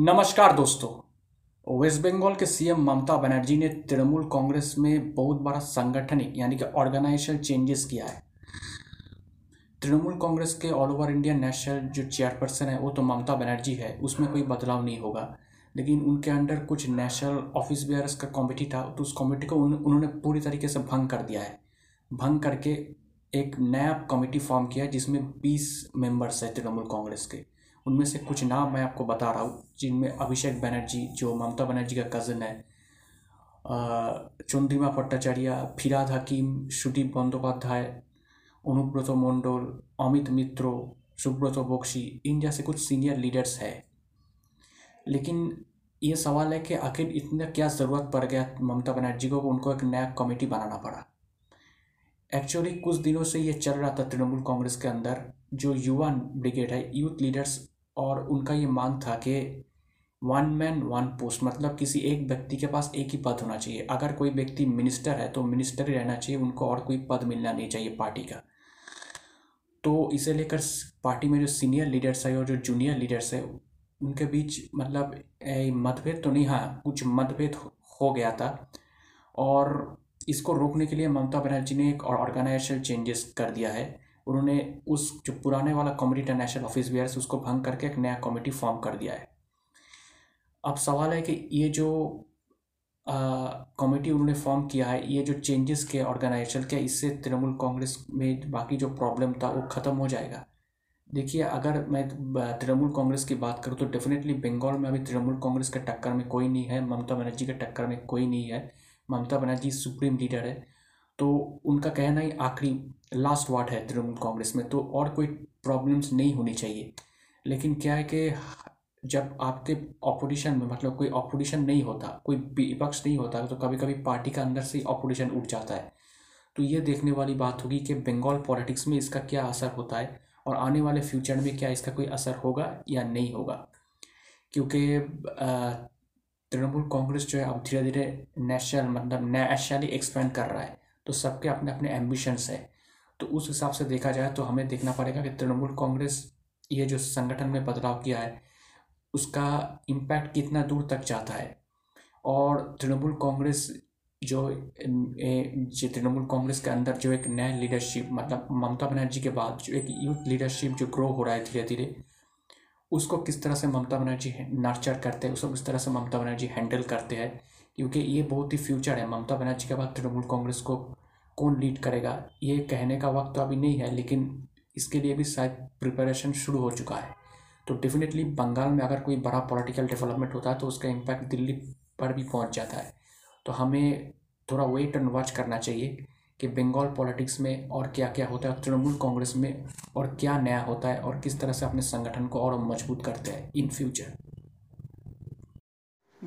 नमस्कार दोस्तों। वेस्ट बंगाल के सीएम ममता बनर्जी ने तृणमूल कांग्रेस में बहुत बड़ा संगठनिक यानी कि ऑर्गेनाइजेशन चेंजेस किया है। तृणमूल कांग्रेस के ऑल ओवर इंडिया नेशनल जो चेयरपर्सन है वो तो ममता बनर्जी है उसमें कोई बदलाव नहीं होगा। लेकिन उनके अंडर कुछ नेशनल ऑफ़िस बेयर्स का कमेटी था तो उस कमेटी को उन, उन्होंने पूरी तरीके से भंग कर दिया है। भंग करके एक नया कमेटी फॉर्म किया जिसमें बीस मेंबर्स है तृणमूल कांग्रेस के। उनमें से कुछ नाम मैं आपको बता रहा हूँ जिनमें अभिषेक बनर्जी जो ममता बनर्जी का कज़न है चंद्रिमा भट्टाचार्य फिराद हकीम सुदीप बंदोपाध्याय অনুব্রত মণ্ডল अमित मित्रो सुब्रत बख्शी इन जैसे कुछ सीनियर लीडर्स है लेकिन ये सवाल है कि आखिर इतना क्या ज़रूरत पड़ गया ममता बनर्जी को उनको एक नया कमेटी बनाना पड़ा एक्चुअली कुछ दिनों से ये चल रहा था तृणमूल कांग्रेस के अंदर जो युवा ब्रिगेड है यूथ लीडर्स और उनका ये मांग था कि वन मैन वन पोस्ट मतलब किसी एक व्यक्ति के पास एक ही पद होना चाहिए। अगर कोई व्यक्ति मिनिस्टर है तो मिनिस्टर ही रहना चाहिए, उनको और कोई पद मिलना नहीं चाहिए पार्टी का। तो इसे लेकर पार्टी में जो सीनियर लीडर्स है और जो जूनियर लीडर्स है, उनके बीच मतलब मतभेद तो नहीं हाँ कुछ मतभेद हो गया था। और इसको रोकने के लिए ममता बनर्जी ने एक ऑर्गेनाइजेशन चेंजेस कर दिया है। उन्होंने उस जो पुराने वाला कॉमेडी इंटरनेशनल ऑफ़िस वेयर उसको भंग करके एक नया कमेटी फॉर्म कर दिया है। अब सवाल है कि ये जो कमेटी उन्होंने फॉर्म किया है, ये जो चेंजेस के ऑर्गेनाइजेशन के, इससे तृणमूल कांग्रेस में बाकी जो प्रॉब्लम था, वो ख़त्म हो जाएगा? देखिए, अगर मैं तृणमूल कांग्रेस की बात करूँ तो डेफिनेटली बंगाल में अभी तृणमूल कांग्रेस के टक्कर में कोई नहीं है, ममता बनर्जी के टक्कर में कोई नहीं है। ममता बनर्जी सुप्रीम लीडर है। तो उनका कहना ही आखिरी लास्ट वार्ड है तृणमूल कांग्रेस में तो और कोई प्रॉब्लम्स नहीं होनी चाहिए। लेकिन क्या है कि जब आपके ऑपोजिशन में मतलब कोई ऑपोजिशन नहीं होता, कोई विपक्ष नहीं होता तो कभी कभी पार्टी का अंदर से ही ऑपोजिशन उठ जाता है। तो ये देखने वाली बात होगी कि बंगाल पॉलिटिक्स में इसका क्या असर होता है और आने वाले फ्यूचर में क्या इसका कोई असर होगा या नहीं होगा। क्योंकि तृणमूल कांग्रेस जो है, अब धीरे धीरे नेशनल मतलब नेशनली एक्सपेंड कर रहा है। तो सबके अपने अपने एम्बिशंस है। तो उस हिसाब से देखा जाए तो हमें देखना पड़ेगा कि तृणमूल कांग्रेस ये जो संगठन में बदलाव किया है, उसका इम्पैक्ट कितना दूर तक जाता है। और तृणमूल कांग्रेस जो तृणमूल कांग्रेस के अंदर जो एक नया लीडरशिप मतलब ममता बनर्जी के बाद जो एक यूथ लीडरशिप जो ग्रो हो रहा है धीरे धीरे उसको किस तरह से ममता बनर्जी नर्चर करते हैं, उसको किस तरह से ममता बनर्जी हैंडल करते हैं क्योंकि ये बहुत ही फ्यूचर है। ममता बनर्जी के बाद तृणमूल कांग्रेस को कौन लीड करेगा? ये कहने का वक्त तो अभी नहीं है, लेकिन इसके लिए भी शायद प्रिपरेशन शुरू हो चुका है। तो डेफिनेटली बंगाल में अगर कोई बड़ा पॉलिटिकल डेवलपमेंट होता है तो उसका इम्पैक्ट दिल्ली पर भी पहुँच जाता है। तो हमें थोड़ा वेट एंड वॉच करना चाहिए कि बंगाल पॉलिटिक्स में और क्या क्या होता है, तृणमूल कांग्रेस में और क्या नया होता है और किस तरह से अपने संगठन को और मज़बूत करते हैं इन फ्यूचर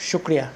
शुक्रिया।